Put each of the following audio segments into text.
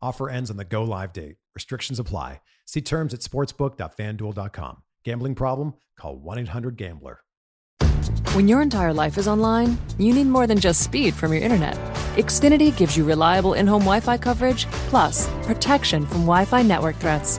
Offer ends on the go live date. Restrictions apply. See terms at sportsbook.fanduel.com. Gambling problem? Call 1 800 Gambler. When your entire life is online, you need more than just speed from your internet. Xfinity gives you reliable in home Wi Fi coverage, plus protection from Wi Fi network threats.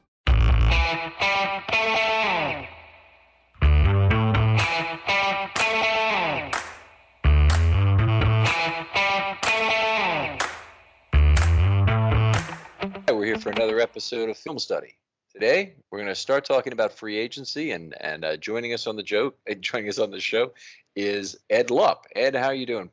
We're here for another episode of Film Study. Today, we're going to start talking about free agency, and and uh, joining us on the joke, uh, joining us on the show, is Ed Lupp. Ed, how are you doing?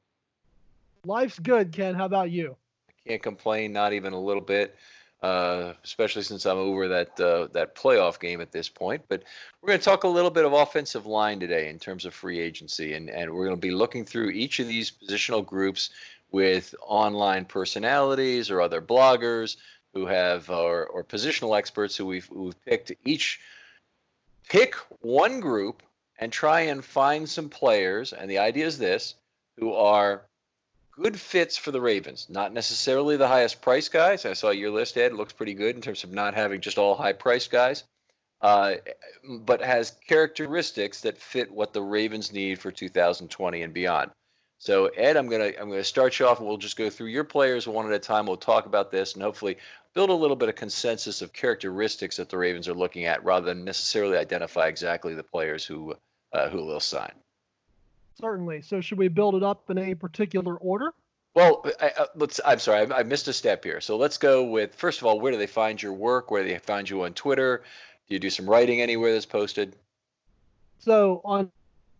Life's good, Ken. How about you? I can't complain, not even a little bit. Uh, especially since I'm over that uh, that playoff game at this point. But we're going to talk a little bit of offensive line today in terms of free agency, and and we're going to be looking through each of these positional groups with online personalities or other bloggers who have or, or positional experts who we've, who've picked each pick one group and try and find some players and the idea is this who are good fits for the ravens. Not necessarily the highest price guys. I saw your list ed it looks pretty good in terms of not having just all high price guys uh, but has characteristics that fit what the ravens need for 2020 and beyond so Ed, I'm gonna I'm gonna start you off, and we'll just go through your players one at a time. We'll talk about this, and hopefully build a little bit of consensus of characteristics that the Ravens are looking at, rather than necessarily identify exactly the players who uh, who will sign. Certainly. So should we build it up in any particular order? Well, I, uh, let's. I'm sorry, I, I missed a step here. So let's go with first of all, where do they find your work? Where do they find you on Twitter? Do you do some writing anywhere that's posted? So on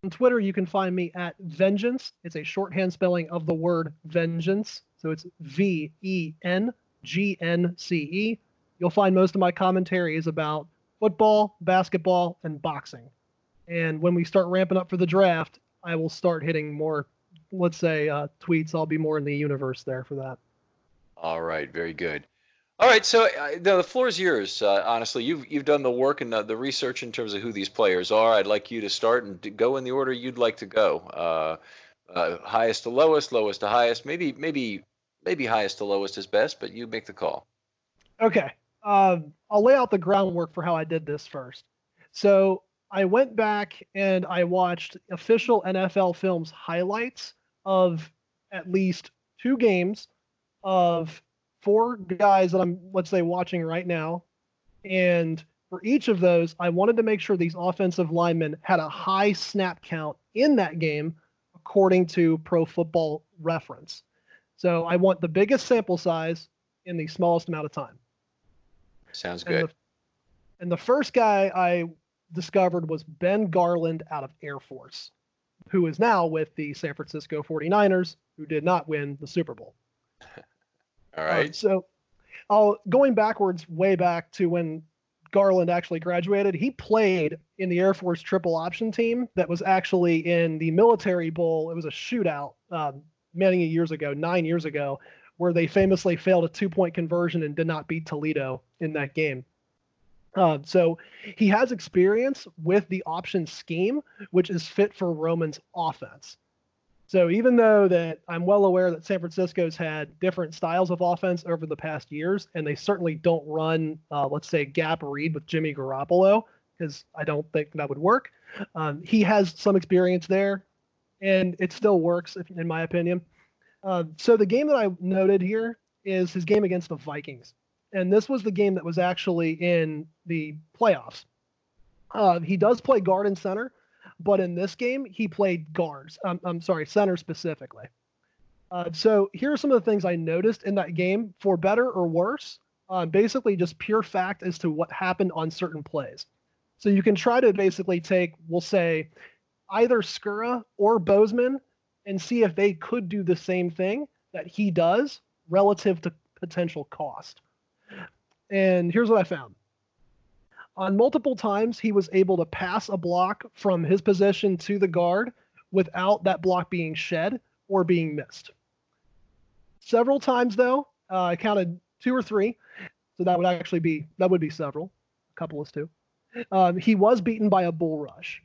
on Twitter, you can find me at Vengeance. It's a shorthand spelling of the word vengeance. So it's V E N G N C E. You'll find most of my commentary is about football, basketball, and boxing. And when we start ramping up for the draft, I will start hitting more, let's say, uh, tweets. I'll be more in the universe there for that. All right, very good. All right, so uh, the floor is yours. Uh, honestly, you've you've done the work and the, the, research in terms of who these players are. I'd like you to start and go in the order you'd like to go. Uh, uh, highest to lowest, lowest to highest. Maybe maybe maybe highest to lowest is best, but you make the call. Okay. Um, I'll lay out the groundwork for how I did this first. So I went back and I watched official NFL Films highlights of at least two games of four guys that I'm, let's say, watching right now. And for each of those, I wanted to make sure these offensive linemen had a high snap count in that game according to Pro Football Reference. So I want the biggest sample size in the smallest amount of time. Sounds good. And the, and the first guy I discovered was Ben Garland out of Air Force, who is now with the San Francisco 49ers, who did not win the Super Bowl. All right. Uh, so, uh, going backwards, way back to when Garland actually graduated, he played in the Air Force triple option team that was actually in the Military Bowl. It was a shootout um, many years ago, nine years ago, where they famously failed a two point conversion and did not beat Toledo in that game. Uh, so he has experience with the option scheme, which is fit for Roman's offense. So even though that I'm well aware that San Francisco's had different styles of offense over the past years, and they certainly don't run, uh, let's say, gap read with Jimmy Garoppolo, because I don't think that would work. Um, he has some experience there, and it still works, if, in my opinion. Uh, so the game that I noted here is his game against the Vikings, and this was the game that was actually in the playoffs. Uh, he does play guard and center, but in this game, he played guards. Um, I'm sorry, center specifically. Uh, so here are some of the things I noticed in that game, for better or worse. Uh, basically, just pure fact as to what happened on certain plays. So you can try to basically take, we'll say, either Skura or Bozeman and see if they could do the same thing that he does relative to potential cost. And here's what I found on multiple times he was able to pass a block from his position to the guard without that block being shed or being missed. Several times though, uh, I counted two or three, so that would actually be that would be several. A couple is two. Um, he was beaten by a bull rush.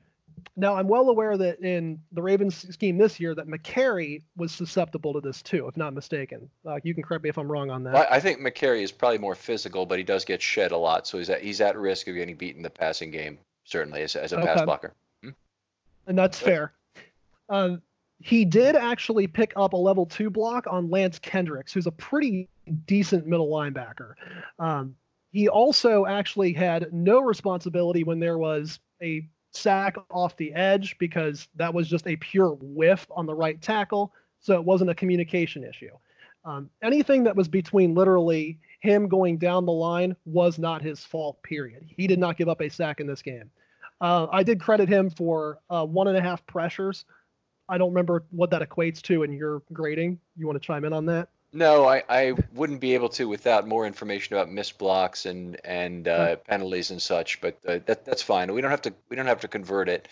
Now, I'm well aware that in the Ravens scheme this year, that Mekari was susceptible to this too, if not mistaken. Uh, you can correct me if I'm wrong on that. I think Mekari is probably more physical, but he does get shed a lot, so he's at, he's at risk of getting beaten in the passing game, certainly as, as a okay. pass blocker. Hmm? And that's fair. Um, he did actually pick up a level two block on Lance Kendricks, who's a pretty decent middle linebacker. Um, he also actually had no responsibility when there was a sack off the edge because that was just a pure whiff on the right tackle. So it wasn't a communication issue. Um, anything that was between literally him going down the line was not his fault, period. He did not give up a sack in this game. Uh, I did credit him for uh, one and a half pressures. I don't remember what that equates to in your grading. You want to chime in on that? No, I, I wouldn't be able to without more information about missed blocks and and uh, penalties and such. But uh, that that's fine. We don't have to we don't have to convert it.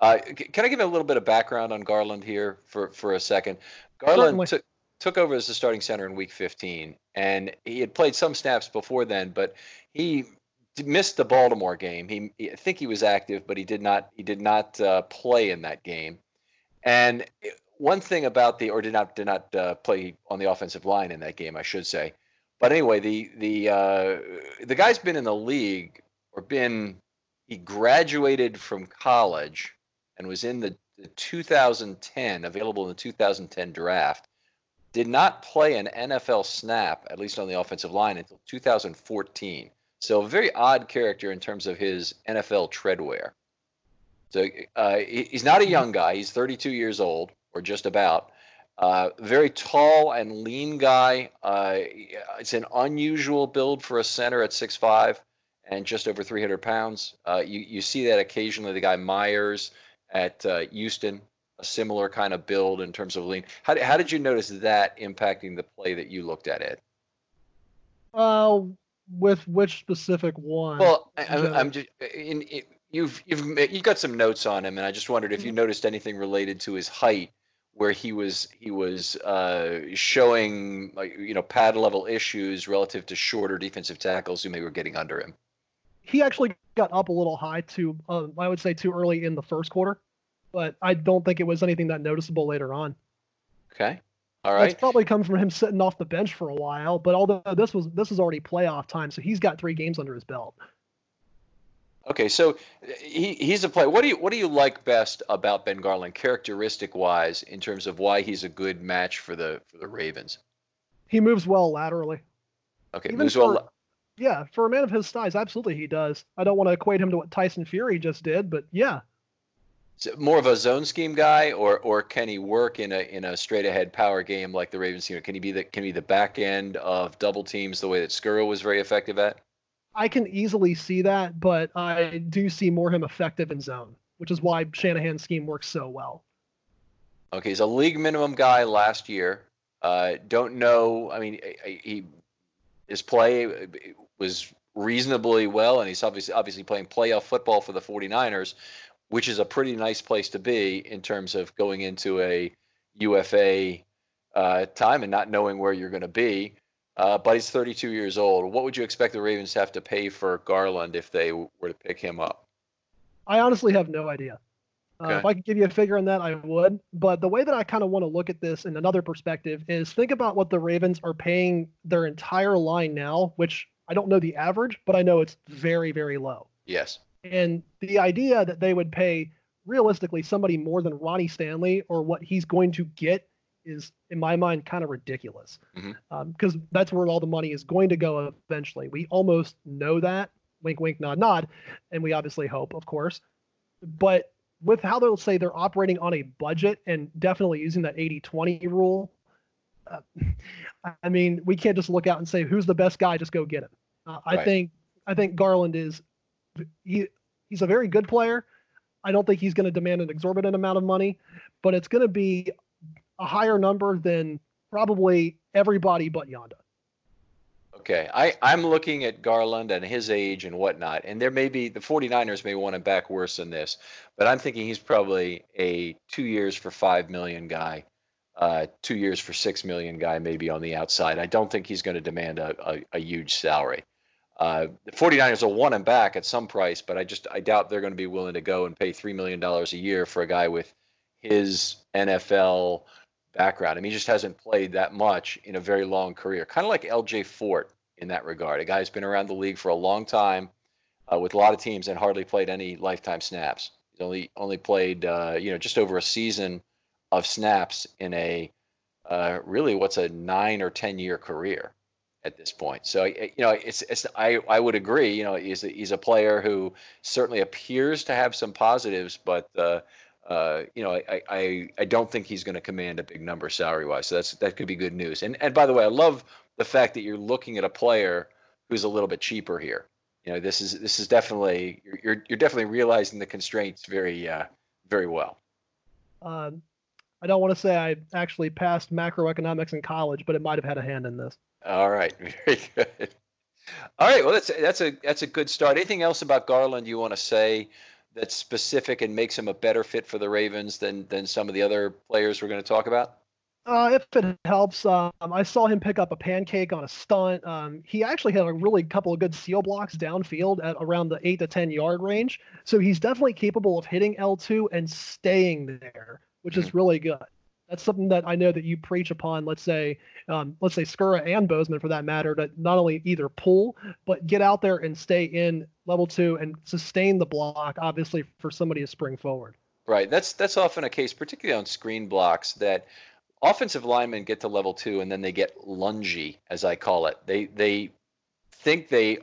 Uh, can I give a little bit of background on Garland here for for a second? Garland took took over as the starting center in Week 15, and he had played some snaps before then, but he missed the Baltimore game. He I think he was active, but he did not he did not uh, play in that game. And one thing about the or did not did not uh, play on the offensive line in that game, I should say. But anyway, the the uh, the guy's been in the league or been he graduated from college and was in the, the 2010 available in the 2010 draft. Did not play an NFL snap, at least on the offensive line, until 2014. So a very odd character in terms of his NFL treadwear. So uh, he's not a young guy. He's 32 years old or just about. Uh, very tall and lean guy. Uh, it's an unusual build for a center at 6'5 and just over 300 pounds. Uh, you, you see that occasionally. The guy Myers at uh, Houston, a similar kind of build in terms of lean. How, how did you notice that impacting the play that you looked at it? Uh, with which specific one? Well, I, am just in, in, you've you've you've got some notes on him, and I just wondered if you mm-hmm. noticed anything related to his height where he was he was uh, showing like you know pad level issues relative to shorter defensive tackles who maybe were getting under him. He actually got up a little high too. Uh, I would say too early in the first quarter, but I don't think it was anything that noticeable later on. Okay. All right. That's probably come from him sitting off the bench for a while. But although this was this is already playoff time, so he's got three games under his belt. Okay, so uh, he, he's a player. What do you what do you like best about Ben Garland, characteristic wise, in terms of why he's a good match for the for the Ravens? He moves well laterally. Okay, Even moves for- well. Yeah, for a man of his size, absolutely he does. I don't want to equate him to what Tyson Fury just did, but yeah, more of a zone scheme guy, or or can he work in a in a straight ahead power game like the Ravens team? Can he be the can he be the back end of double teams the way that Skura was very effective at? I can easily see that, but I do see more him effective in zone, which is why Shanahan's scheme works so well. Okay, he's a league minimum guy last year. Uh, don't know. I mean, he his play was reasonably well, and he's obviously obviously playing playoff football for the 49ers, which is a pretty nice place to be in terms of going into a UFA uh, time and not knowing where you're going to be. Uh, but he's 32 years old. What would you expect the Ravens to have to pay for Garland if they were to pick him up? I honestly have no idea. Uh, Okay. if I could give you a figure on that, I would. But the way that I kind of want to look at this in another perspective is think about what the Ravens are paying their entire line now, which I don't know the average, but I know it's very, very low. Yes. And the idea that they would pay realistically somebody more than Ronnie Stanley or what he's going to get is, in my mind, kind of ridiculous. Because that's where all the money is going to go eventually. We almost know that. Wink, wink, nod, nod. And we obviously hope, of course. But with how they'll say they're operating on a budget and definitely using that 80 20 rule, uh, I mean, we can't just look out and say who's the best guy, just go get him. Uh, I Right. think I think Garland is he he's a very good player. I don't think he's going to demand an exorbitant amount of money, but it's going to be a higher number than probably everybody but Yanda. Okay, I, I'm looking at Garland and his age and whatnot, and there may be the 49ers may want him back worse than this, but I'm thinking he's probably a two years for five million guy, uh, two years for six million guy, maybe on the outside. I don't think he's going to demand a, a, a huge salary. Uh, the 49ers will want him back at some price, but I just I doubt they're going to be willing to go and pay three million dollars a year for a guy with his NFL background. I mean, he just hasn't played that much in a very long career. Kind of like L.J. Fort in that regard. A guy who's been around the league for a long time uh, with a lot of teams and hardly played any lifetime snaps. He's only only played uh, you know just over a season of snaps in a uh, really what's a nine or ten year career at this point. So you know it's it's I I would agree. You know he's he's a player who certainly appears to have some positives, but uh, you know, I, I, I don't think he's going to command a big number salary wise. So that's that could be good news. And and by the way, I love the fact that you're looking at a player who's a little bit cheaper here. You know, this is this is definitely you're you're, you're definitely realizing the constraints very uh, very well. Um, I don't want to say I actually passed macroeconomics in college, but it might have had a hand in this. All right, very good. All right, well that's that's a that's a good start. Anything else about Garland you want to say that's specific and makes him a better fit for the Ravens than than some of the other players we're going to talk about? Uh, if it helps, um, I saw him pick up a pancake on a stunt. Um, he actually had a really couple of good seal blocks downfield at around the eight to ten yard range. So he's definitely capable of hitting L2 and staying there, which is really good. That's something that I know that you preach upon. Let's say, um, let's say Skura and Bozeman for that matter, to not only either pull but get out there and stay in level two and sustain the block. Obviously, for somebody to spring forward. Right. That's that's often a case, particularly on screen blocks, that offensive linemen get to level two and then they get lungy, as I call it. They they think they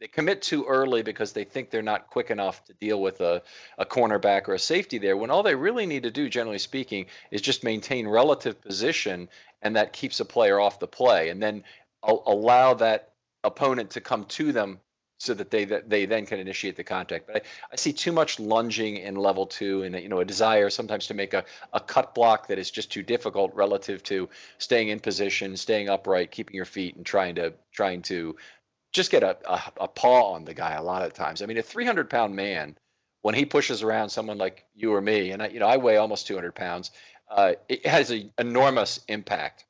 they commit too early because they think they're not quick enough to deal with a, a cornerback or a safety there when all they really need to do generally speaking is just maintain relative position and that keeps a player off the play and then allow that opponent to come to them so that they that they then can initiate the contact. But I, I see too much lunging in level two, and you know a desire sometimes to make a, a cut block that is just too difficult relative to staying in position, staying upright, keeping your feet, and trying to trying to just get a, a, a paw on the guy a lot of times. I mean, a 300 pound man when he pushes around someone like you or me, and I, you know I weigh almost 200 pounds. uh, it has an enormous impact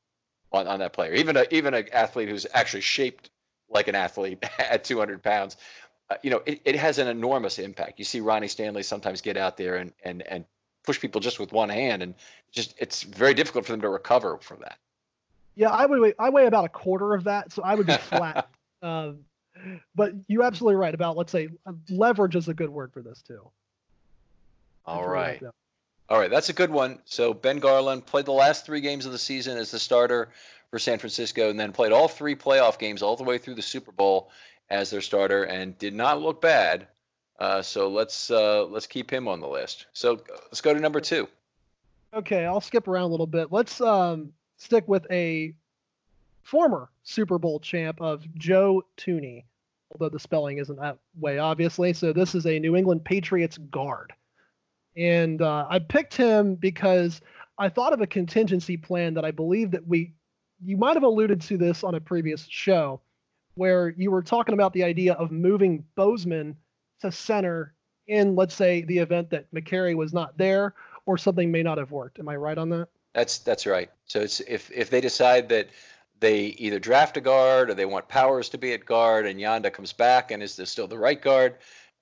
on, on that player. Even a even an athlete who's actually shaped like an athlete at 200 pounds, uh, you know, it, it has an enormous impact. You see Ronnie Stanley sometimes get out there and and and push people just with one hand, and just it's very difficult for them to recover from that. Yeah, I would weigh, I weigh about a quarter of that, so I would be flat. Um, but you're absolutely right about let's say leverage is a good word for this too. All right. All right, that's a good one. So Ben Garland played the last three games of the season as the starter for San Francisco, and then played all three playoff games all the way through the Super Bowl as their starter, and did not look bad. Uh, so let's uh, let's keep him on the list. So let's go to number two. Okay, I'll skip around a little bit. Let's um, stick with a former Super Bowl champ of Joe Thuney, although the spelling isn't that way, obviously. So this is a New England Patriots guard. And uh, I picked him because I thought of a contingency plan that I believe that we, you might have alluded to this on a previous show, where you were talking about the idea of moving Bozeman to center in, let's say, the event that Mekari was not there or something may not have worked. Am I right on that? That's that's right. So it's if if they decide that they either draft a guard or they want Powers to be at guard and Yanda comes back and is this still the right guard,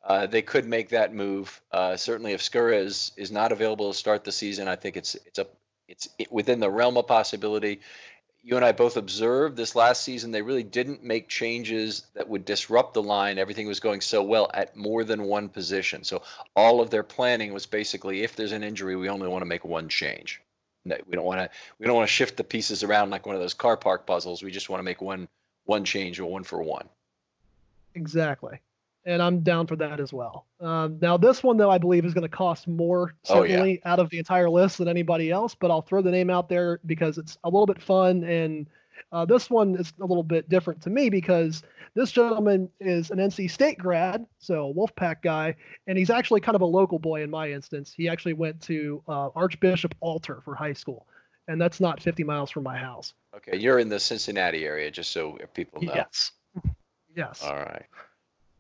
uh, they could make that move. Uh, certainly, if Skura is is not available to start the season, I think it's it's a it's within the realm of possibility. You and I both observed this last season. They really didn't make changes that would disrupt the line. Everything was going so well at more than one position. So all of their planning was basically, if there's an injury, we only want to make one change. We don't want to we don't want to shift the pieces around like one of those car park puzzles. We just want to make one one change or one for one. Exactly and I'm down for that as well. Um, now, this one though, I believe is going to cost more certainly oh, yeah. out of the entire list than anybody else. But I'll throw the name out there because it's a little bit fun, and uh, this one is a little bit different to me because this gentleman is an NC State grad, so a Wolfpack guy, and he's actually kind of a local boy in my instance. He actually went to uh, Archbishop Alter for high school, and that's not 50 miles from my house. Okay, you're in the Cincinnati area, just so people know. Yes. Yes. All right.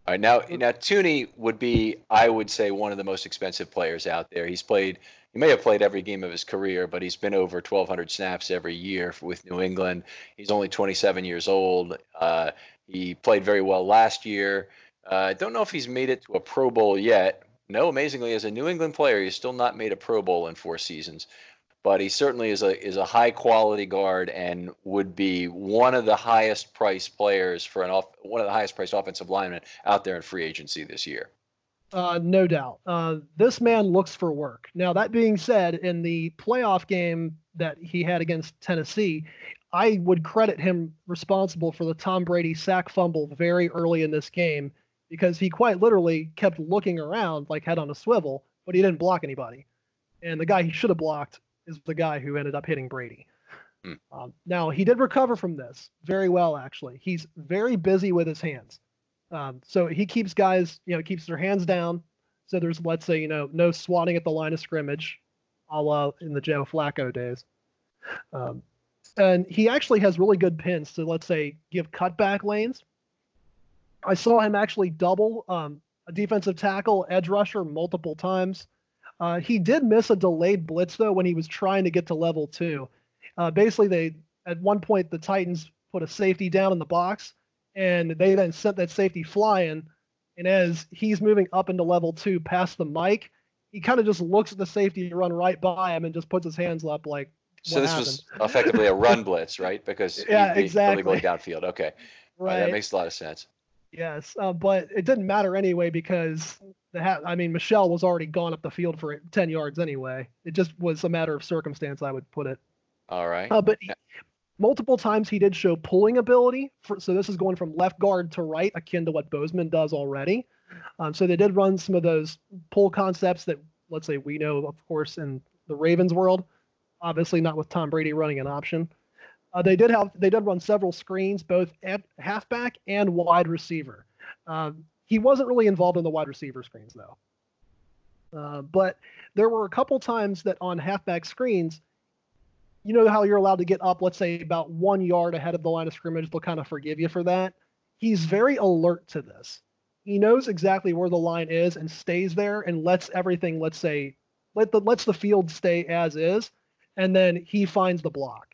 All right, now now Thuney would be, I would say, one of the most expensive players out there. He's played, he may have played every game of his career, but he's been over 1,200 snaps every year with New England. He's only 27 years old. Uh, he played very well last year. Uh, I don't know if he's made it to a Pro Bowl yet. No, amazingly, as a New England player, he's still not made a Pro Bowl in four seasons but he certainly is a is a high quality guard and would be one of the highest priced players for an off one of the highest priced offensive linemen out there in free agency this year. Uh, no doubt. Uh, this man looks for work. Now that being said, in the playoff game that he had against Tennessee, I would credit him responsible for the Tom Brady sack fumble very early in this game because he quite literally kept looking around like head on a swivel, but he didn't block anybody. And the guy he should have blocked is the guy who ended up hitting Brady. Hmm. Um, now he did recover from this very well, actually. He's very busy with his hands, um, so he keeps guys, you know, keeps their hands down. So there's, let's say, you know, no swatting at the line of scrimmage, a la in the Joe Flacco days. Um, and he actually has really good pins to, let's say, give cutback lanes. I saw him actually double um, a defensive tackle, edge rusher multiple times. Uh, he did miss a delayed blitz though when he was trying to get to level two. Uh, basically, they at one point the Titans put a safety down in the box, and they then sent that safety flying. And as he's moving up into level two past the mic, he kind of just looks at the safety run right by him and just puts his hands up like. So this happened? was effectively a run blitz, right? Because yeah, he, exactly. going downfield. Okay, right. right. That makes a lot of sense. Yes, uh, but it didn't matter anyway because the ha- I mean Michel was already gone up the field for ten yards anyway. It just was a matter of circumstance, I would put it. All right. Uh, but he, multiple times he did show pulling ability. For, so this is going from left guard to right, akin to what Bozeman does already. Um, so they did run some of those pull concepts that let's say we know, of course, in the Ravens world. Obviously, not with Tom Brady running an option. Uh, they did have they did run several screens, both at halfback and wide receiver. Um, he wasn't really involved in the wide receiver screens though. Uh, but there were a couple times that on halfback screens, you know how you're allowed to get up, let's say about one yard ahead of the line of scrimmage. They'll kind of forgive you for that. He's very alert to this. He knows exactly where the line is and stays there and lets everything, let's say, let the lets the field stay as is and then he finds the block.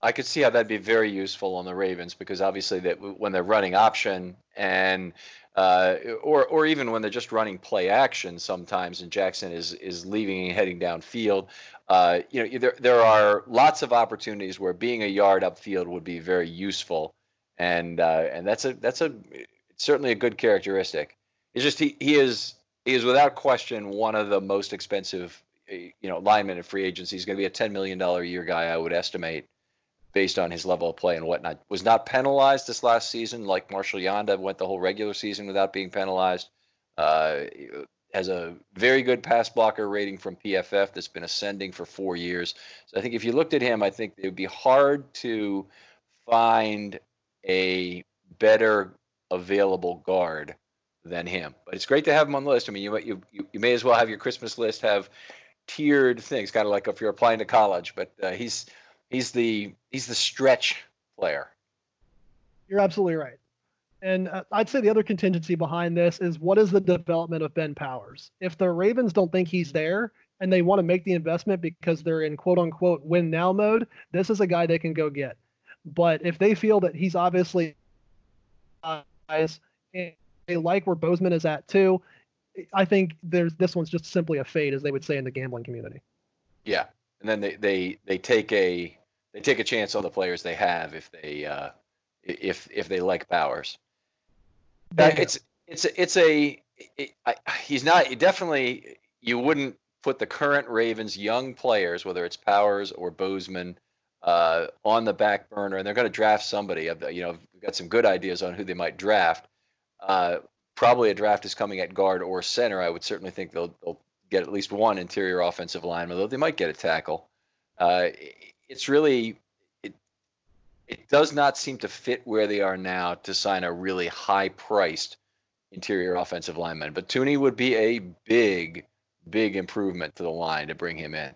I could see how that'd be very useful on the Ravens because obviously that when they're running option and uh, or or even when they're just running play action sometimes and Jackson is is leaving and heading downfield, uh, you know there there are lots of opportunities where being a yard upfield would be very useful, and uh, and that's a that's a certainly a good characteristic. It's just he he is he is without question one of the most expensive you know linemen in free agency. He's going to be a ten million dollar a year guy, I would estimate based on his level of play and whatnot. Was not penalized this last season like Marshall Yanda went the whole regular season without being penalized. Uh, has a very good pass blocker rating from PFF that's been ascending for four years. So I think if you looked at him, I think it would be hard to find a better available guard than him. But it's great to have him on the list. I mean, you you you may as well have your Christmas list have tiered things, kind of like if you're applying to college. But uh, he's he's the he's the stretch player. You're absolutely right. And uh, I'd say the other contingency behind this is what is the development of Ben Powers? If the Ravens don't think he's there and they want to make the investment because they're in quote unquote win now mode, this is a guy they can go get. But if they feel that he's obviously guys and they like where Bozeman is at too, I think there's this one's just simply a fade, as they would say in the gambling community. Yeah, and then they they they take a they take a chance on the players they have if they uh, if if they like Powers. Uh, it's it's it's a it, I, he's not definitely you wouldn't put the current Ravens young players, whether it's Powers or Bozeman, uh, on the back burner, and they're going to draft somebody. You know, we've got some good ideas on who they might draft. Uh, probably a draft is coming at guard or center. I would certainly think they'll, they'll get at least one interior offensive lineman, though they might get a tackle. Uh, it's really it it does not seem to fit where they are now to sign a really high priced interior offensive lineman. But Thuney would be a big, big improvement to the line to bring him in.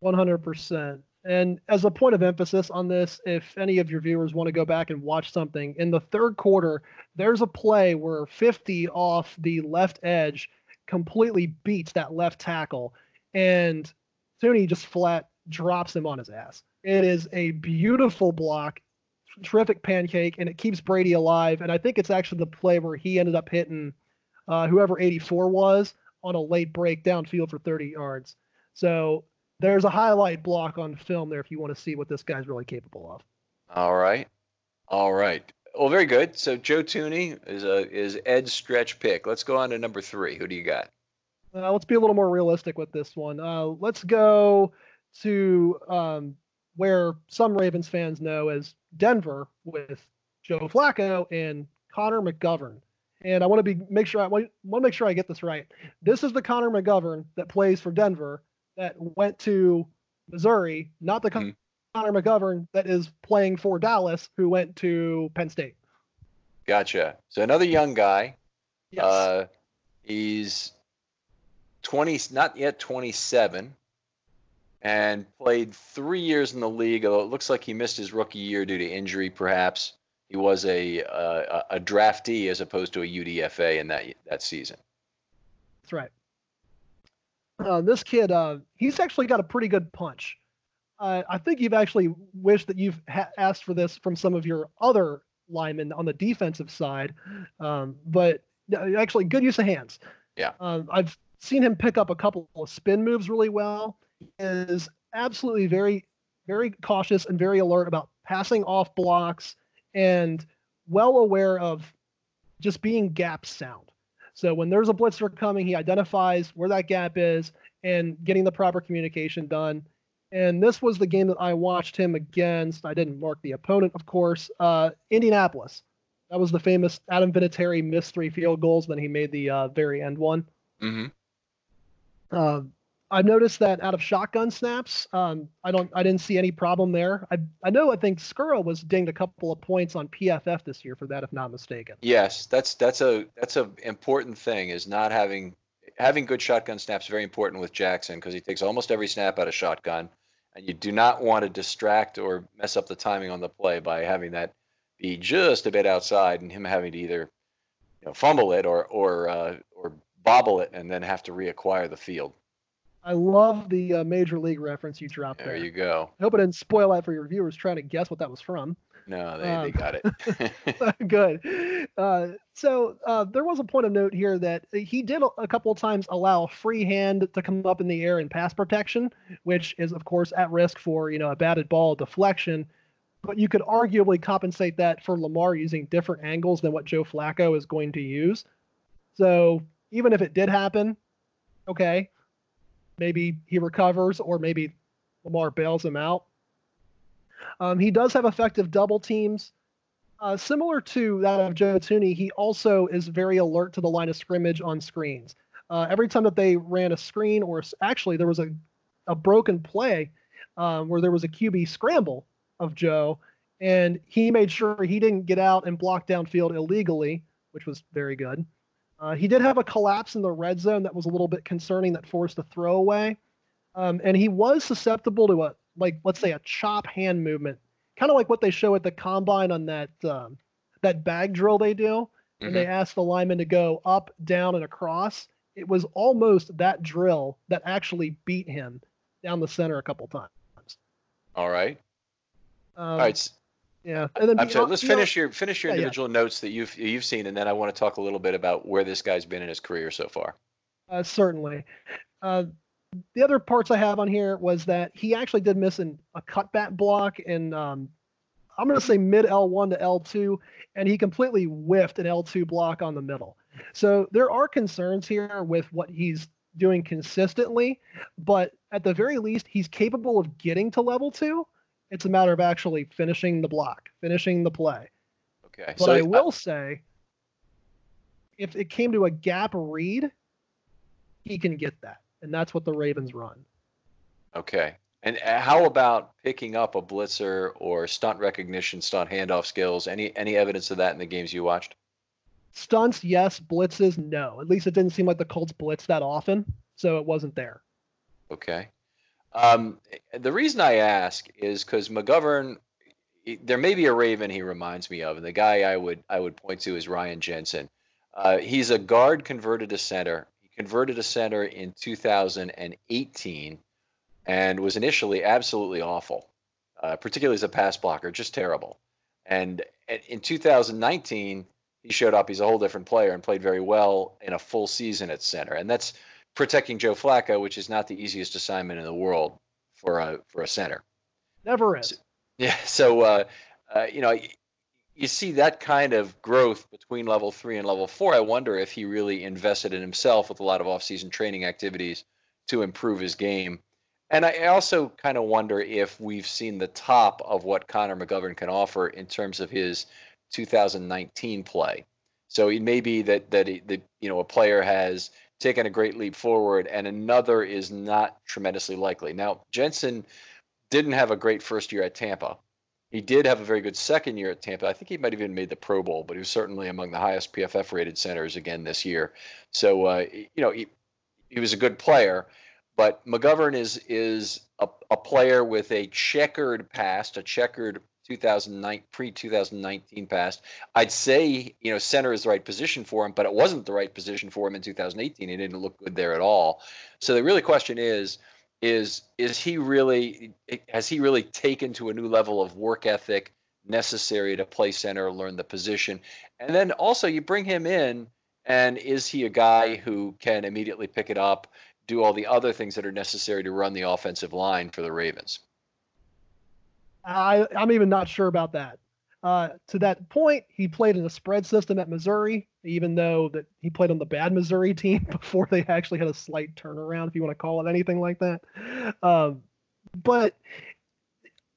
One hundred percent. And as a point of emphasis on this, if any of your viewers want to go back and watch something, in the third quarter, there's a play where 50 off the left edge completely beats that left tackle. And Thuney just flat drops him on his ass. It is a beautiful block, terrific pancake, and it keeps Brady alive. And I think it's actually the play where he ended up hitting uh, whoever 84 was on a late break downfield for 30 yards. So there's a highlight block on film there if you want to see what this guy's really capable of. All right. All right. Well, very good. So Joe Thuney is a is Ed's stretch pick. Let's go on to number three. Who do you got? Uh, let's be a little more realistic with this one. Uh, let's go to um, where some Ravens fans know as Denver with Joe Flacco and Connor McGovern. And I want to be make sure I want, to make sure I get this right. This is the Connor McGovern that plays for Denver that went to Missouri, not the mm-hmm. Connor McGovern that is playing for Dallas, who went to Penn State. Gotcha. So another young guy. Yes. Uh, he's 20, not yet 27, and played three years in the league. Although it looks like he missed his rookie year due to injury, perhaps. He was a a, a draftee as opposed to a UDFA in that that season. That's right. Uh, this kid, uh, he's actually got a pretty good punch. Uh, I think you've actually wished that you've ha- asked for this from some of your other linemen on the defensive side, um, but actually, good use of hands. Yeah. Um, I've seen him pick up a couple of spin moves really well. Is absolutely very, very cautious and very alert about passing off blocks and well aware of just being gap sound. So when there's a blitzer coming, he identifies where that gap is and getting the proper communication done. And this was the game that I watched him against. I didn't mark the opponent, of course. Uh, Indianapolis. That was the famous Adam Vinatieri missed three field goals. Then he made the uh, very end one. Mm-hmm. Uh, I've noticed that out of shotgun snaps, um, I don't, I didn't see any problem there. I, I know, I think Skura was dinged a couple of points on PFF this year for that, if not mistaken. Yes, that's that's a that's a important thing is not having having good shotgun snaps. Very important with Jackson because he takes almost every snap out of shotgun, and you do not want to distract or mess up the timing on the play by having that be just a bit outside and him having to either you know, fumble it or or uh, or bobble it and then have to reacquire the field. I love the uh, major league reference you dropped there. There you go. I hope it didn't spoil that for your viewers trying to guess what that was from. No, they, Um, they got it. Good. Uh, so uh, there was a point of note here that he did a- couple of times allow free hand to come up in the air in pass protection, which is of course at risk for you know a batted ball deflection. But you could arguably compensate that for Lamar using different angles than what Joe Flacco is going to use. So even if it did happen, okay, maybe he recovers or maybe Lamar bails him out. Um, he does have effective double teams. Uh, similar to that of Joe Thuney, he also is very alert to the line of scrimmage on screens. Uh, every time that they ran a screen, or actually there was a, a broken play um, where there was a QB scramble of Joe, and he made sure he didn't get out and block downfield illegally, which was very good. Uh, he did have a collapse in the red zone that was a little bit concerning that forced a throwaway. Um, and he was susceptible to a, like, let's say a chop hand movement kind of like what they show at the combine on that um, that bag drill they do, and they ask the lineman to go up, down, and across. It was almost that drill that actually beat him down the center a couple times. All right. Um, All right. Yeah, and then I'm sorry. Let's finish your finish your Yeah, yeah. individual notes that you've you've seen, and then I want to talk a little bit about where this guy's been in his career so far. Uh, certainly. Uh, the other parts I have on here was that he actually did miss an, a cutback block in, um, I'm going to say mid L1 to L2, and he completely whiffed an L2 block on the middle. So there are concerns here with what he's doing consistently, but at the very least, he's capable of getting to level two. It's a matter of actually finishing the block, finishing the play. Okay. But so I will say, if it came to a gap read, he can get that, and that's what the Ravens run. Okay. And uh, how about picking up a blitzer or stunt recognition, stunt handoff skills? Any any evidence of that in the games you watched? Stunts, yes. Blitzes, no. At least it didn't seem like the Colts blitz that often, so it wasn't there. Okay. Um, the reason I ask is because McGovern, there may be a Raven he reminds me of, and the guy I would I would point to is Ryan Jensen. Uh, he's a guard converted to center. He converted to center in 2018, and was initially absolutely awful, uh, particularly as a pass blocker, just terrible. And in 2019, he showed up. He's a whole different player and played very well in a full season at center, and that's protecting Joe Flacco, which is not the easiest assignment in the world for a for a center. Never is. Yeah, so uh, uh, you know, you see that kind of growth between level three and level four. I wonder if he really invested in himself with a lot of off-season training activities to improve his game. And I also kind of wonder if we've seen the top of what Connor McGovern can offer in terms of his 2019 play. So it may be that that, he, that you know a player has taken a great leap forward and another is not tremendously likely. Now Jensen didn't have a great first year at Tampa. He did have a very good second year at Tampa. I think he might have even made the Pro Bowl, but he was certainly among the highest PFF rated centers again this year. So uh, you know he, he was a good player, but McGovern is is a, a player with a checkered past, a checkered 2009 pre 2019 past. I'd say you know center is the right position for him, but it wasn't the right position for him in 2018. He didn't look good there at all. So the really question is is is he really has he really taken to a new level of work ethic necessary to play center, learn the position, and then also you bring him in, and is he a guy who can immediately pick it up, do all the other things that are necessary to run the offensive line for the Ravens? I, I'm even not sure about that. Uh, to that point, he played in a spread system at Missouri, even though that he played on the bad Missouri team before they actually had a slight turnaround, if you want to call it anything like that. Um, but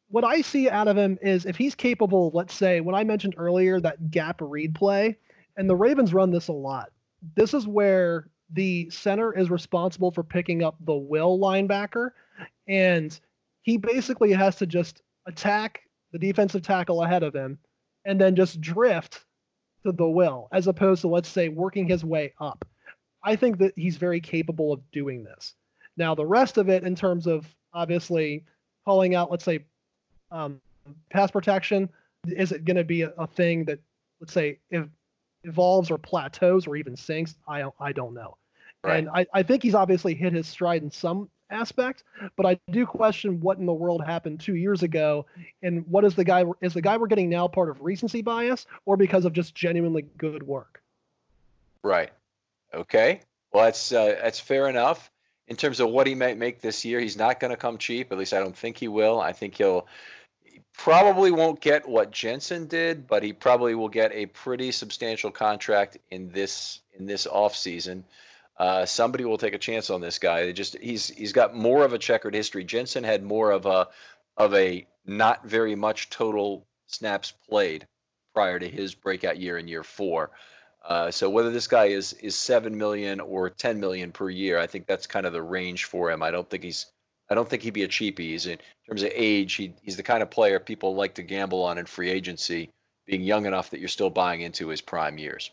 what I see out of him is if he's capable, let's say, when I mentioned earlier that gap read play, and the Ravens run this a lot. This is where the center is responsible for picking up the will linebacker, and he basically has to just attack the defensive tackle ahead of him and then just drift to the will, as opposed to, let's say, working his way up. I think that he's very capable of doing this. Now, the rest of it, in terms of obviously calling out, let's say, um, pass protection, is it going to be a, a thing that, let's say, if evolves or plateaus or even sinks? I don't, I don't know. Right. And I, I think he's obviously hit his stride in some aspect, but I do question what in the world happened two years ago, and what is the guy is the guy we're getting now part of recency bias or because of just genuinely good work? Right. Okay. Well, that's uh, that's fair enough. In terms of what he might make this year, he's not going to come cheap. At least I don't think he will. I think he'll he probably won't get what Jensen did, but he probably will get a pretty substantial contract in this in this off season. Uh, somebody will take a chance on this guy. Just he's he's got more of a checkered history. Jensen had more of a of a not very much total snaps played prior to his breakout year in year four. Uh, so whether this guy is is seven million or ten million per year, I think that's kind of the range for him. I don't think he's I don't think he'd be a cheapie. He's in terms of age, he, he's the kind of player people like to gamble on in free agency, being young enough that you're still buying into his prime years.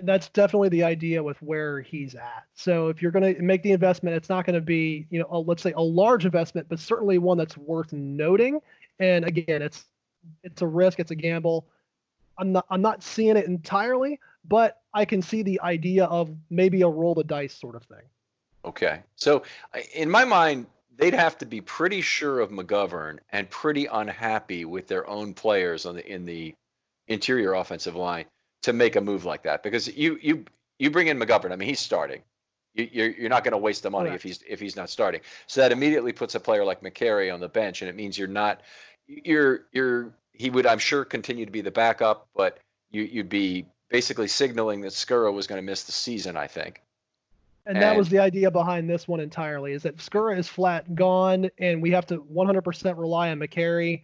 That's definitely the idea with where he's at. So if you're going to make the investment, it's not going to be, you know, a, let's say a large investment, but certainly one that's worth noting. And again, it's it's a risk, it's a gamble. I'm not I'm not seeing it entirely, but I can see the idea of maybe a roll the dice sort of thing. Okay. So in my mind, they'd have to be pretty sure of McGovern and pretty unhappy with their own players on the in the interior offensive line to make a move like that because you you you bring in McGovern. I mean, he's starting. You, you're you're not going to waste the money if he's if he's not starting. So that immediately puts a player like Mekari on the bench, and it means you're not you're you're he would I'm sure continue to be the backup, but you you'd be basically signaling that Skura was going to miss the season. I think. And, and that was the idea behind this one entirely is that Skura is flat gone, and we have to 100% rely on Mekari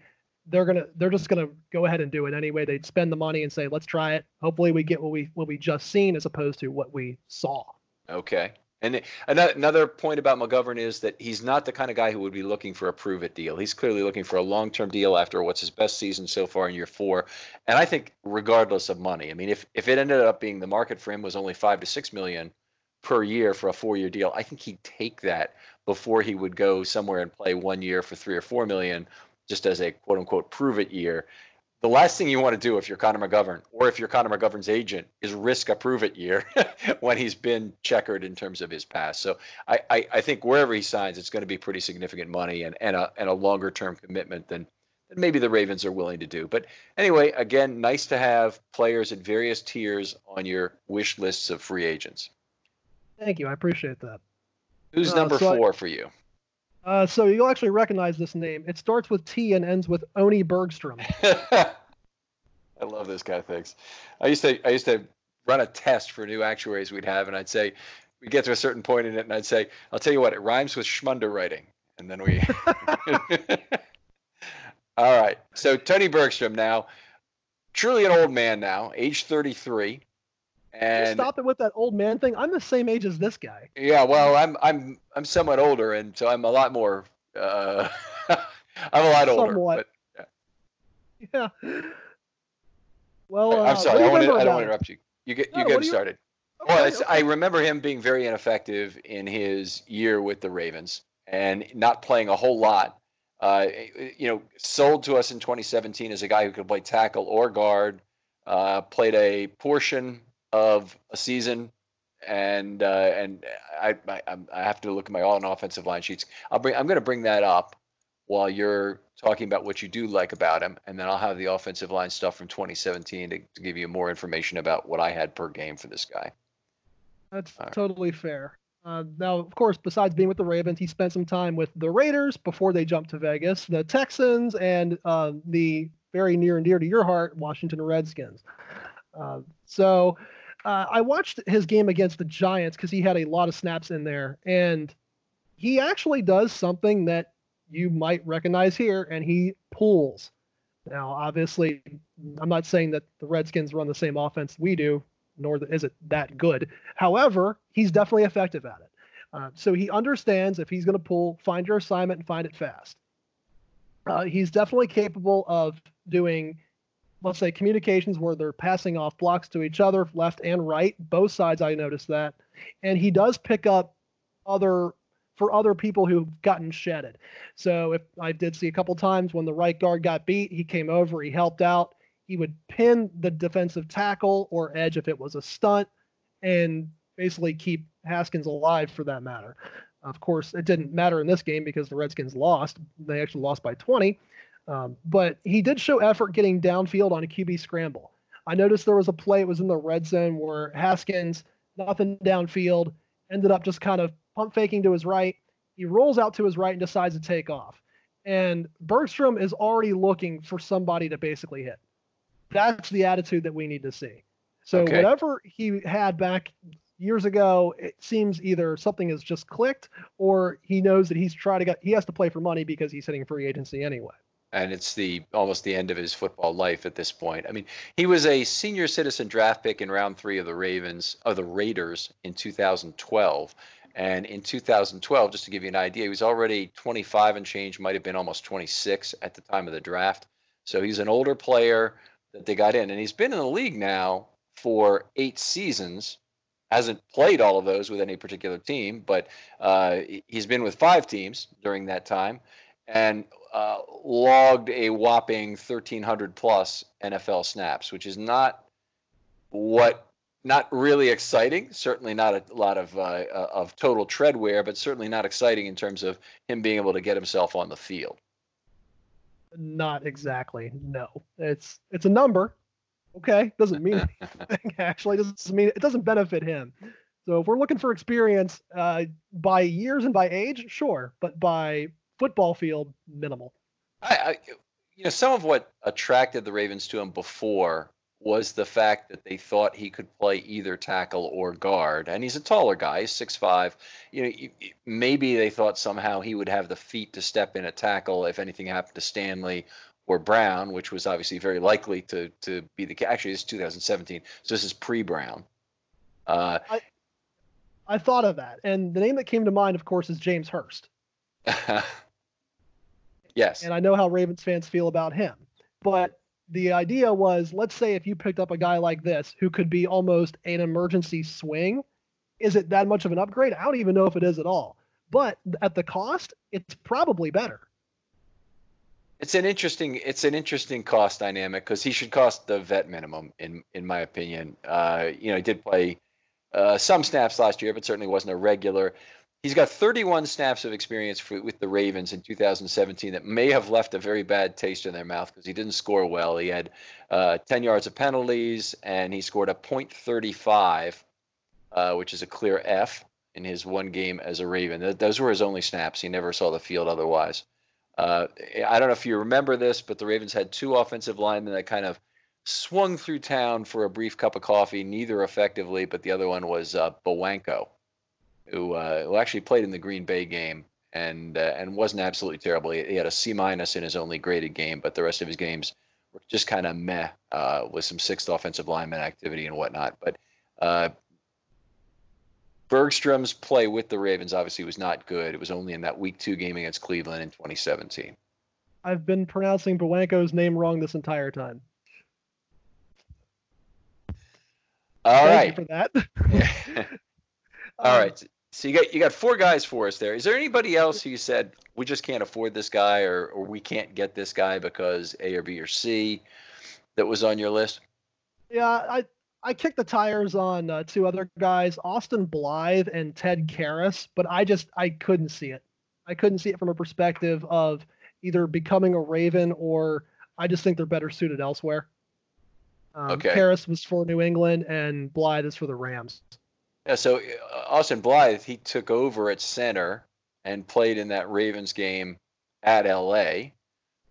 they're gonna they're just gonna go ahead and do it anyway. They'd spend the money and say, let's try it. Hopefully, we get what we what we just seen as opposed to what we saw. Okay. And another point about McGovern is that he's not the kind of guy who would be looking for a prove it deal. He's clearly looking for a long term deal after what's his best season so far in year four. And I think regardless of money, I mean, if if it ended up being the market for him was only five to six million per year for a four year deal, I think he'd take that before he would go somewhere and play one year for three or four million just as a quote unquote prove it year. The last thing you want to do if you're Connor McGovern or if you're Connor McGovern's agent is risk a prove it year when he's been checkered in terms of his past. So I, I, I, think wherever he signs, it's going to be pretty significant money and, and a and a longer term commitment than, than maybe the Ravens are willing to do. But anyway, again, nice to have players at various tiers on your wish lists of free agents. Thank you. I appreciate that. Who's uh, number so four I, for you? Uh, so you'll actually recognize this name. It starts with T and ends with Oni Bergstrom. I love this guy. Thanks. I used to I used to run a test for new actuaries we'd have, and I'd say we'd get to a certain point in it, and I'd say, "I'll tell you what, it rhymes with Schmunder writing," and then we. All right. So Tony Bergstrom now, truly an old man now, age 33. And stop it with that old man thing. I'm the same age as this guy. Yeah, well, I'm I'm I'm somewhat older, and so I'm a lot more. Uh, I'm a lot older. Somewhat. But, yeah. yeah. Well, uh, I'm sorry. I, I don't want to interrupt you. You get you no, get started. Okay, well, okay. I remember him being very ineffective in his year with the Ravens and not playing a whole lot. Uh, you know, sold to us in 2017 as a guy who could play tackle or guard. Uh, played a portion of a season, and uh, and I, I I have to look at my all in offensive line sheets. I'll bring I'm going to bring that up while you're talking about what you do like about him, and then I'll have the offensive line stuff from 2017 to, to give you more information about what I had per game for this guy. That's totally fair. Uh, now, of course, besides being with the Ravens, he spent some time with the Raiders before they jumped to Vegas, the Texans, and uh, the very near and dear to your heart, Washington Redskins. Uh, so uh, I watched his game against the Giants because he had a lot of snaps in there, and he actually does something that you might recognize here, and he pulls. Now, obviously, I'm not saying that the Redskins run the same offense we do, nor is it that good. However, he's definitely effective at it. Uh, so he understands if he's going to pull, find your assignment and find it fast. Uh, he's definitely capable of doing let's say communications where they're passing off blocks to each other, left and right, both sides. I noticed that, and he does pick up other for other people who've gotten shedded. So if I did see a couple times when the right guard got beat, he came over, he helped out. He would pin the defensive tackle or edge if it was a stunt, and basically keep Haskins alive for that matter. Of course, it didn't matter in this game because the Redskins lost. They actually lost by 20. Um, but he did show effort getting downfield on a QB scramble. I noticed there was a play, it was in the red zone where Haskins, nothing downfield, ended up just kind of pump faking to his right. He rolls out to his right and decides to take off. And Bergstrom is already looking for somebody to basically hit. That's the attitude that we need to see. So Okay. whatever he had back years ago, it seems either something has just clicked or he knows that he's trying to get he has to play for money because he's hitting free agency anyway. And it's the almost the end of his football life at this point. I mean, he was a senior citizen draft pick in round three of the Ravens of the Raiders in 2012. And in 2012, just to give you an idea, he was already 25 and change, might have been almost 26 at the time of the draft. So he's an older player that they got in, and he's been in the league now for eight seasons. Hasn't played all of those with any particular team, but uh, he- he's been with five teams during that time and uh, logged a whopping 1,300 plus NFL snaps, which is not what not really exciting. Certainly not a lot of uh, of total tread wear, but certainly not exciting in terms of him being able to get himself on the field. Not exactly. No. It's it's a number. Okay. Doesn't mean anything actually. Doesn't mean it doesn't benefit him. So if we're looking for experience uh, by years and by age, sure, but by football field, minimal. I, I, you know, some of what attracted the Ravens to him before was the fact that they thought he could play either tackle or guard, and he's a taller guy, he's six five. You know, maybe they thought somehow he would have the feet to step in a tackle if anything happened to Stanley or Brown, which was obviously very likely to to be the case. Actually, this is 2017, so this is pre-Brown. Uh, I thought of that, and the name that came to mind, of course, is James Hurst. yes. and I know how Ravens fans feel about him. But the idea was, let's say if you picked up a guy like this who could be almost an emergency swing, is it that much of an upgrade? I don't even know if it is at all. But at the cost, it's probably better. It's an interesting it's an interesting cost dynamic because he should cost the vet minimum in in my opinion. Uh, you know, he did play uh, some snaps last year, but certainly wasn't a regular. He's got 31 snaps of experience for, with the Ravens in 2017 that may have left a very bad taste in their mouth because he didn't score well. He had uh, 10 yards of penalties and he scored a .35, uh, which is a clear F in his one game as a Raven. Th- those were his only snaps. He never saw the field otherwise. Uh, I don't know if you remember this, but the Ravens had two offensive linemen that kind of swung through town for a brief cup of coffee, neither effectively, but the other one was uh, Bowanko, who, uh, who actually played in the Green Bay game and uh, and wasn't absolutely terrible. He, he had a C minus in his only graded game, but the rest of his games were just kind of meh uh, with some sixth offensive lineman activity and whatnot. But uh, Bergstrom's play with the Ravens obviously was not good. It was only in that Week Two game against Cleveland in 2017. I've been pronouncing Bowanko's name wrong this entire time. All Thank right. you for that. All Um, right. So you got you got four guys for us there. Is there anybody else who you said we just can't afford this guy or or we can't get this guy because A or B or C that was on your list? Yeah, I I kicked the tires on uh, two other guys, Austin Blythe and Ted Karras, but I just I couldn't see it. I couldn't see it from a perspective of either becoming a Raven or I just think they're better suited elsewhere. Um, Okay. Karras was for New England and Blythe is for the Rams. Yeah, so uh, Austin Blythe, he took over at center and played in that Ravens game at LA.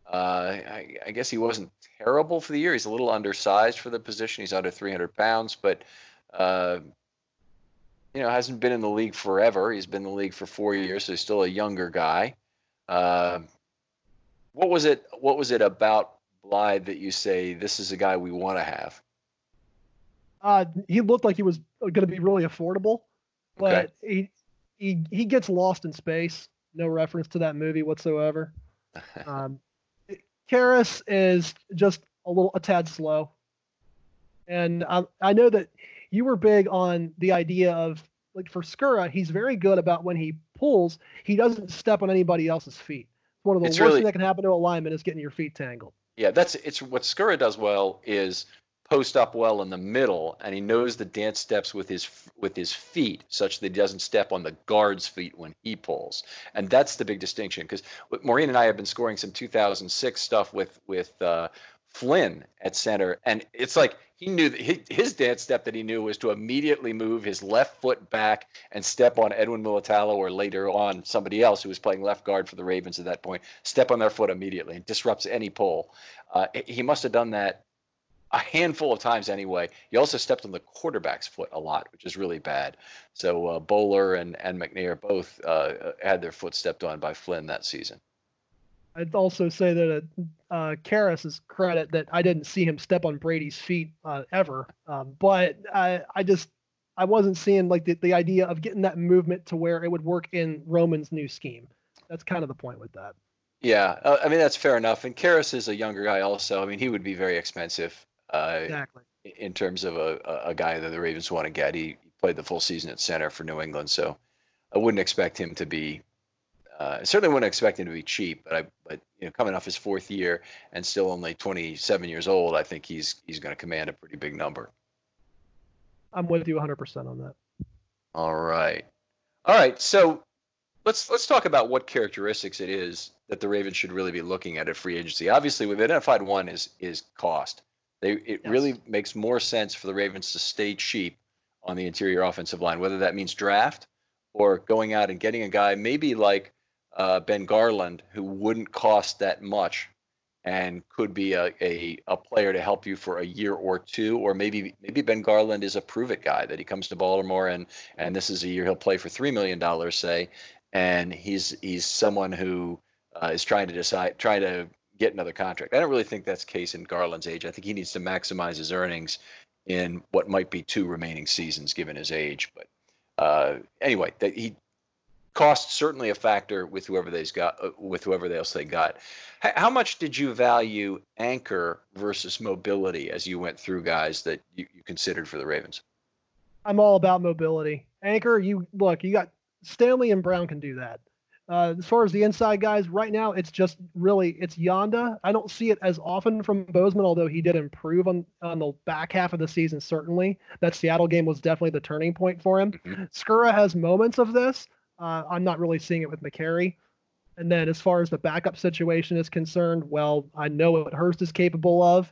Uh, I, I guess he wasn't terrible for the year. He's a little undersized for the position. He's under 300 pounds, but uh, you know hasn't been in the league forever. He's been in the league for four years, so he's still a younger guy. Uh, what was it? What was it about Blythe that you say this is a guy we want to have? Uh, he looked like he was going to be really affordable, but he he he gets lost in space. No reference to that movie whatsoever. Um, Karras is just a little a tad slow, and I I know that you were big on the idea of like for Skura, he's very good about when he pulls, he doesn't step on anybody else's feet. One of the It's worst really- things that can happen to a lineman is getting your feet tangled. Yeah, that's it's what Skura does well is post up well in the middle, and he knows the dance steps with his with his feet, such that he doesn't step on the guard's feet when he pulls. And that's the big distinction. Because Maureen and I have been scoring some 2006 stuff with with uh, Flynn at center, and it's like he knew that his dance step that he knew was to immediately move his left foot back and step on Edwin Mulitalo or later on somebody else who was playing left guard for the Ravens at that point, step on their foot immediately and disrupts any pull. Uh, he must have done that a handful of times anyway. He also stepped on the quarterback's foot a lot, which is really bad. So uh, Boller and, and McNair both uh, had their foot stepped on by Flynn that season. I'd also say that uh, Karras's credit that I didn't see him step on Brady's feet uh, ever, um, but I, I just I wasn't seeing like the, the idea of getting that movement to where it would work in Roman's new scheme. That's kind of the point with that. Yeah, uh, I mean that's fair enough. And Karras is a younger guy also. I mean he would be very expensive. Uh, exactly. In terms of a, a guy that the Ravens want to get, he played the full season at center for New England, so I wouldn't expect him to be uh, I certainly wouldn't expect him to be cheap, but I, but you know, coming off his fourth year and still only 27 years old, I think he's he's going to command a pretty big number. I'm with you 100% on that. All right, all right. So let's let's talk about what characteristics it is that the Ravens should really be looking at at free agency. Obviously, we've identified one is is cost. They it yes. really makes more sense for the Ravens to stay cheap on the interior offensive line, whether that means draft or going out and getting a guy maybe like uh, Ben Garland, who wouldn't cost that much and could be a, a, a, player to help you for a year or two, or maybe maybe Ben Garland is a prove it guy that he comes to Baltimore and and this is a year he'll play for three million dollars, say, and he's he's someone who uh, is trying to decide trying to get another contract. I don't really think that's the case in Garland's age. I think he needs to maximize his earnings in what might be two remaining seasons given his age. But uh, anyway, that he cost certainly a factor with whoever they's got uh, with whoever else they got. H- how much did you value anchor versus mobility as you went through guys that you, you considered for the Ravens? I'm all about mobility. Anchor, you look, you got Stanley and Brown can do that. Uh, as far as the inside guys, right now it's just really it's Yanda. I don't see it as often from Bozeman, although he did improve on on the back half of the season. Certainly, that Seattle game was definitely the turning point for him. mm hmm Skura has moments of this, uh, I'm not really seeing it with Mekari. And then as far as the backup situation is concerned, well, I know what Hurst is capable of.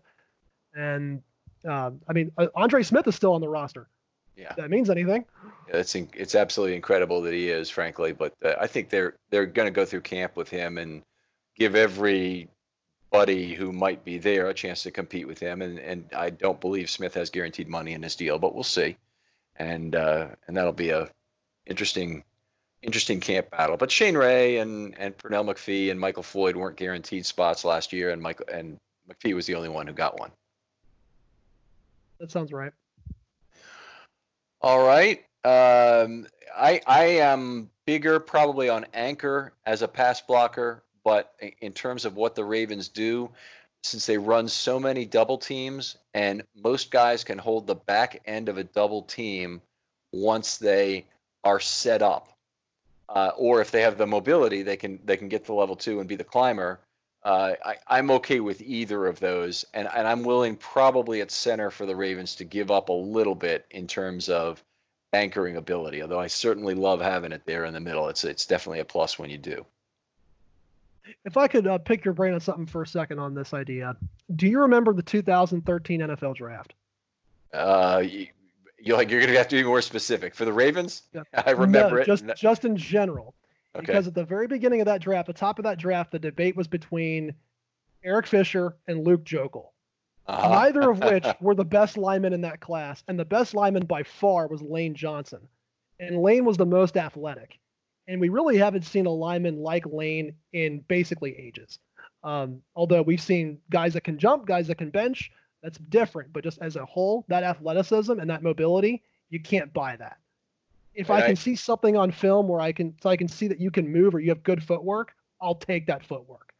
And uh, I mean, uh, Andre Smith is still on the roster. Yeah, that means anything. Yeah, it's in, it's absolutely incredible that he is, frankly. But uh, I think they're they're going to go through camp with him and give every buddy who might be there a chance to compete with him. And and I don't believe Smith has guaranteed money in his deal, but we'll see. And uh, and that'll be a interesting interesting camp battle. But Shane Ray and and Pernell McPhee and Michael Floyd weren't guaranteed spots last year, and Michael and McPhee was the only one who got one. That sounds right. All right. Um, I I am bigger probably on anchor as a pass blocker, but in terms of what the Ravens do, since they run so many double teams, and most guys can hold the back end of a double team once they are set up uh, or if they have the mobility, they can they can get to level two and be the climber. Uh, I, am okay with either of those, and, and I'm willing probably at center for the Ravens to give up a little bit in terms of anchoring ability. Although I certainly love having it there in the middle. It's it's definitely a plus when you do. If I could uh, pick your brain on something for a second on this idea, do you remember the 2013 NFL draft? Uh, you're like you're gonna have to be more specific for the Ravens. Yeah. I remember no, it. Just just in general, okay. because at the very beginning of that draft, the top of that draft, the debate was between Eric Fisher and Luke Joeckel. Uh-huh. Neither of which were the best linemen in that class, and the best lineman by far was Lane Johnson, and Lane was the most athletic. And we really haven't seen a lineman like Lane in basically ages. Um, although we've seen guys that can jump, guys that can bench, that's different. But just as a whole, that athleticism and that mobility, you can't buy that. If right. I can see something on film where I can so I can see that you can move or you have good footwork, I'll take that footwork.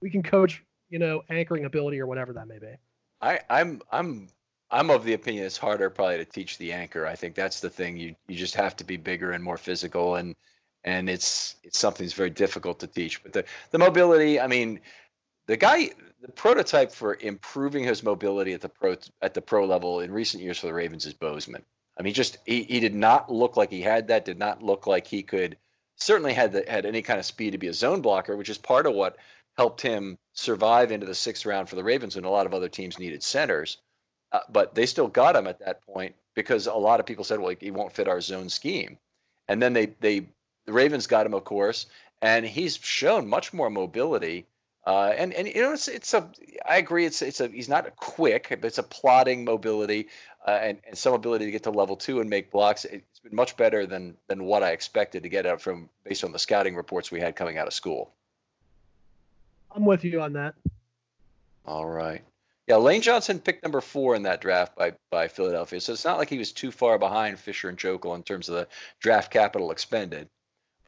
We can coach, you know, anchoring ability or whatever that may be. I, I'm I'm I'm of the opinion it's harder probably to teach the anchor. I think that's the thing. You you just have to be bigger and more physical and and it's it's something that's very difficult to teach. But the the mobility, I mean, the guy the prototype for improving his mobility at the pro at the pro level in recent years for the Ravens is Bozeman. I mean, he just he, he did not look like he had that. Did not look like he could. Certainly had the, had any kind of speed to be a zone blocker, which is part of what helped him survive into the sixth round for the Ravens when a lot of other teams needed centers. Uh, but they still got him at that point because a lot of people said, well, he won't fit our zone scheme. And then they they the Ravens got him, of course, and he's shown much more mobility. Uh, and and you know it's it's a I agree it's it's a he's not a quick but it's a plodding mobility uh, and and some ability to get to level two and make blocks. It's been much better than than what I expected to get out from based on the scouting reports we had coming out of school. I'm with you on that. All right. Yeah, Lane Johnson picked number four in that draft by by Philadelphia, so it's not like he was too far behind Fisher and Joeckel in terms of the draft capital expended.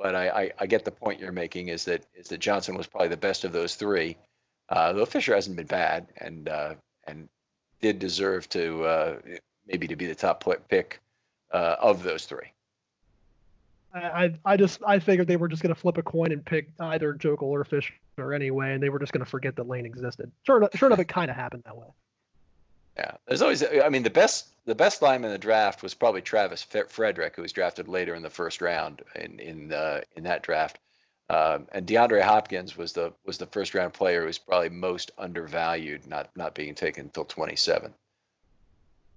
But I, I, I, get the point you're making is that is that Johnson was probably the best of those three, uh, though Fisher hasn't been bad and uh, and did deserve to uh, maybe to be the top pick uh, of those three. I I just I figured they were just going to flip a coin and pick either Joeckel or Fisher anyway, and they were just going to forget that Lane existed. Sure, sure enough, it kind of happened that way. Yeah, there's always. I mean, the best the best lineman in the draft was probably Travis Frederick, who was drafted later in the first round in in uh, in that draft. Um, and DeAndre Hopkins was the was the first round player who was probably most undervalued, not not being taken until 27.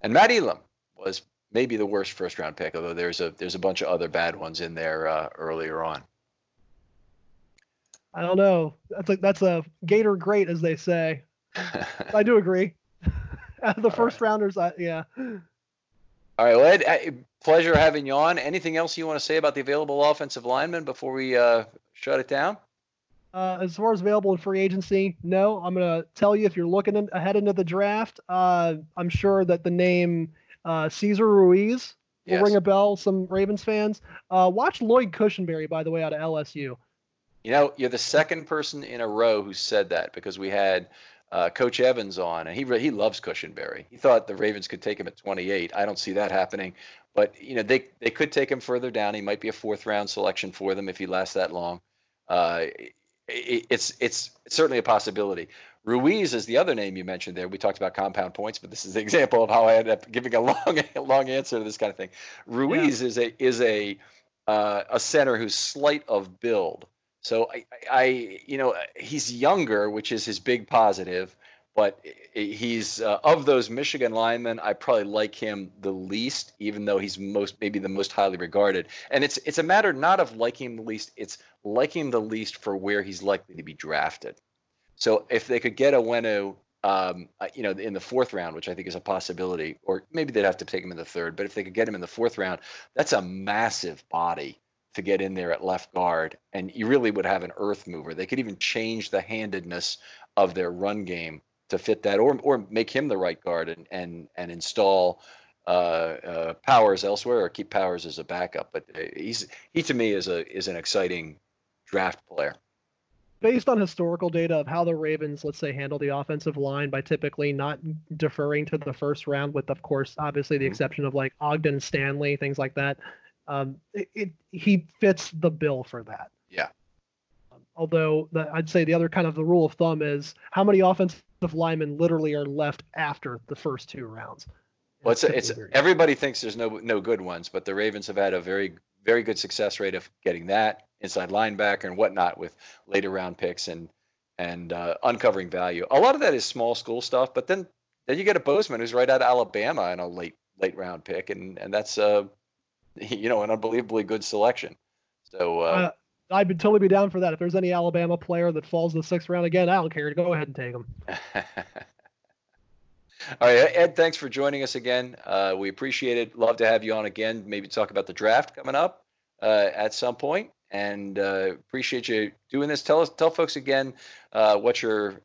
And Matt Elam was maybe the worst first round pick, although there's a there's a bunch of other bad ones in there uh, earlier on. I don't know. That's a that's a Gator great, as they say. I do agree. the first right. rounders, I, yeah. All right, well, pleasure having you on. Anything else you want to say about the available offensive linemen before we uh, shut it down? Uh, as far as available in free agency, no. I'm going to tell you if you're looking in, ahead into the draft, uh, I'm sure that the name uh, Cesar Ruiz will yes. ring a bell. Some Ravens fans. Uh, watch Lloyd Cushenberry, by the way, out of LSU. You know, you're the second person in a row who said that because we had uh, Coach Evans on, and he he loves Cushenberry. He thought the Ravens could take him at 28. I don't see that happening, but you know they they could take him further down. He might be a fourth round selection for them if he lasts that long. Uh, it, it's it's certainly a possibility. Ruiz is the other name you mentioned there. We talked about compound points, but this is the example of how I end up giving a long long answer to this kind of thing. Ruiz yeah. is a is a uh, a center who's slight of build. So I, I, you know, he's younger, which is his big positive. But he's uh, of those Michigan linemen, I probably like him the least, even though he's most maybe the most highly regarded. And it's it's a matter not of liking him the least; it's liking the least for where he's likely to be drafted. So if they could get Onwenu, um, uh, you know, in the fourth round, which I think is a possibility, or maybe they'd have to take him in the third. But if they could get him in the fourth round, that's a massive body to get in there at left guard, and you really would have an earth mover. They could even change the handedness of their run game to fit that, or or make him the right guard and and and install uh, uh, Powers elsewhere, or keep Powers as a backup. But uh, he's he to me is a is an exciting draft player. Based on historical data of how the Ravens, let's say, handle the offensive line by typically not deferring to the first round, with of course, obviously the mm-hmm. exception of like Ogden Stanley, things like that um, it, it, he fits the bill for that. Yeah. Um, although the, I'd say the other kind of the rule of thumb is how many offensive linemen literally are left after the first two rounds. Well, it's, it's everybody thinks there's no no good ones, but the Ravens have had a very very good success rate of getting that inside linebacker and whatnot with later round picks and and uh, uncovering value. A lot of that is small school stuff, but then then you get a Bozeman who's right out of Alabama in a late late round pick, and and that's uh you know, an unbelievably good selection. So uh, uh, I'd be totally be down for that. If there's any Alabama player that falls the sixth round again, I don't care. Go ahead and take them. All right, Ed. Thanks for joining us again. Uh, we appreciate it. Love to have you on again. Maybe talk about the draft coming up uh, at some point. And uh, appreciate you doing this. Tell us, tell folks again uh, what your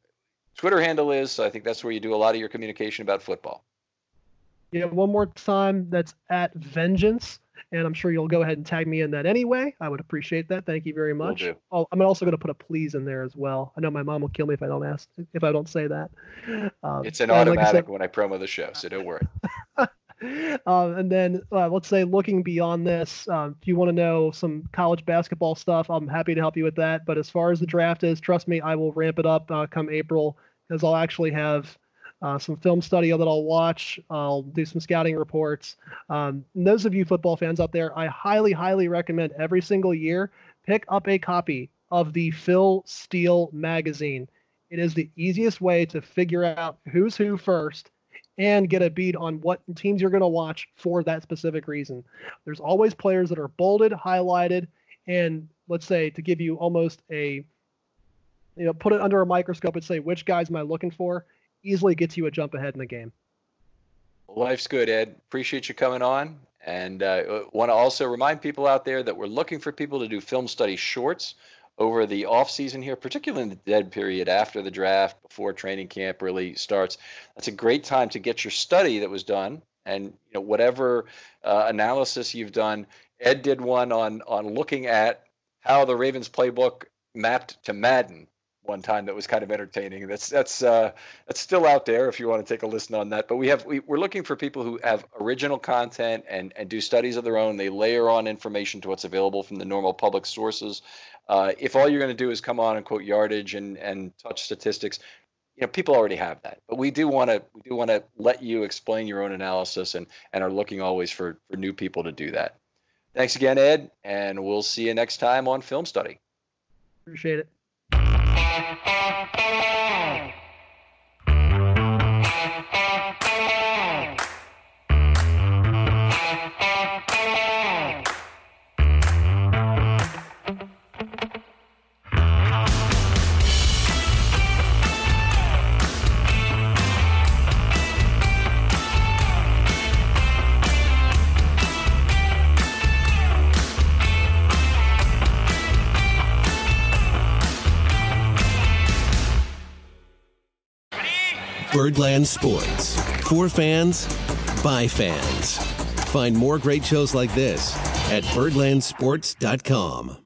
Twitter handle is. So I think that's where you do a lot of your communication about football. Yeah, one more time. That's at Vengeance and I'm sure you'll go ahead and tag me in that anyway. I would appreciate that. Thank you very much. I'm also going to put a please in there as well. I know my mom will kill me if I don't ask if I don't say that. Um, it's an automatic like I said, when I promo the show, so don't worry. Um, and then uh, let's say looking beyond this, um, if you want to know some college basketball stuff, I'm happy to help you with that. But as far as the draft is, trust me, I will ramp it up uh, come April because I'll actually have uh, some film study that I'll watch. I'll do some scouting reports. Um, those of you football fans out there, I highly, highly recommend every single year pick up a copy of the Phil Steele magazine. It is the easiest way to figure out who's who first and get a bead on what teams you're going to watch for that specific reason. There's always players that are bolded, highlighted, and let's say to give you almost a you know put it under a microscope and say which guys am I looking for easily gets you a jump ahead in the game. Life's good, Ed. Appreciate you coming on. And uh, want to also remind people out there that we're looking for people to do film study shorts over the off season here, particularly in the dead period after the draft, before training camp really starts. That's a great time to get your study that was done, and you know whatever uh, analysis you've done. Ed did one on on looking at how the Ravens playbook mapped to Madden one time that was kind of entertaining. That's that's uh, that's still out there if you want to take a listen on that. But we have we, we're looking for people who have original content and and do studies of their own. They layer on information to what's available from the normal public sources. Uh, if all you're going to do is come on and quote yardage and and touch statistics, you know people already have that. But we do want to we do want to let you explain your own analysis and and are looking always for for new people to do that. Thanks again, Ed, and we'll see you next time on Film Study. Appreciate it. Thank you. Birdland Sports. For fans, by fans. Find more great shows like this at birdlandsports.com.